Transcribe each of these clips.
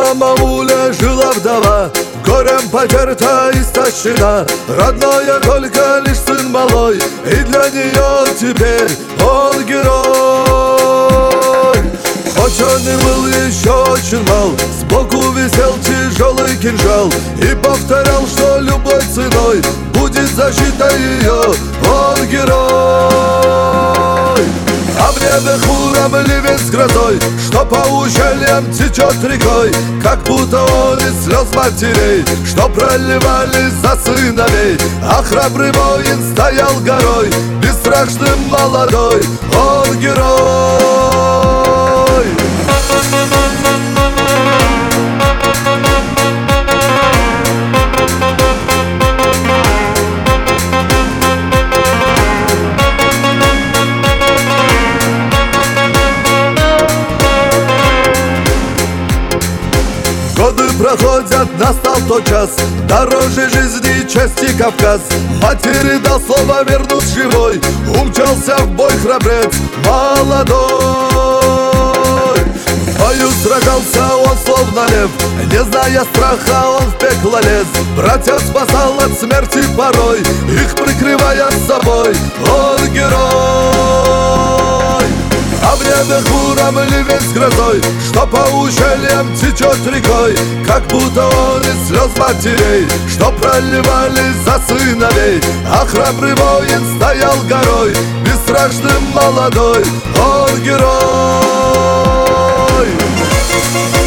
Одном ауле жила вдова Горем потерта истощена Родная только лишь сын малой И для нее теперь он герой. Хоть он и был еще очень мал Сбоку висел тяжелый кинжал И повторял, что любой ценой Будет защита ее Он герой ливень с грозой Что по ущельям течет рекой Как будто он из слез матерей Что проливались за сыновей А храбрый воин стоял горой Бесстрашным молодой Он герой Проходят, настал тот час Дороже жизни чести Кавказ. Матери дал слово вернуть живой Умчался в бой храбрец молодой. В бою сражался он словно лев Не зная страха он в пекло лез. Братья спасал от смерти порой Их прикрывая собой. Он герой ливень с грозой Что по ущельям течет рекой Как будто он из слез матерей Что проливались за сыновей. А храбрый воин стоял горой Бесстрашным молодой Он герой. А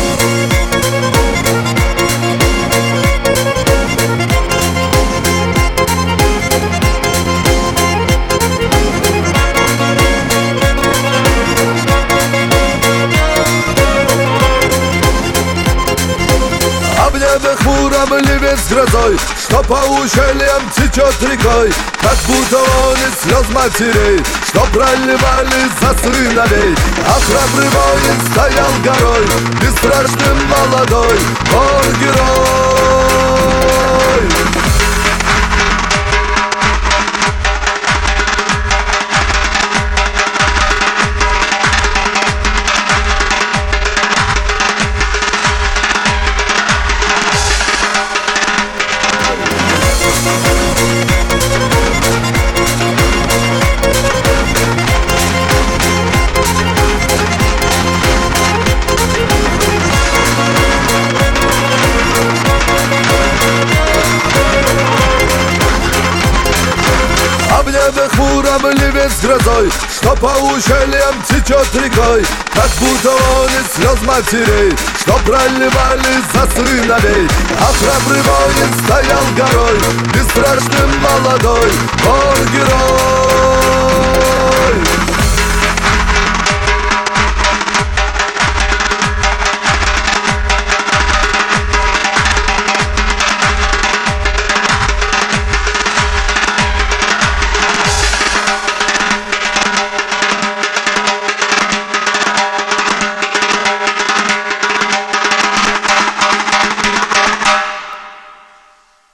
небе хмуром ливень с грозой Что по ущельям течет рекой Как будто он из слез матерей Что проливались за сыновей А храбрый воин стоял горой Бесстрашным молодой Он герой ливень с грозой Что по ущельям течет рекой Как будто он из слез матерей Что проливались за сыновей А храбрый воин стоял горой Бесстрашным молодой Он герой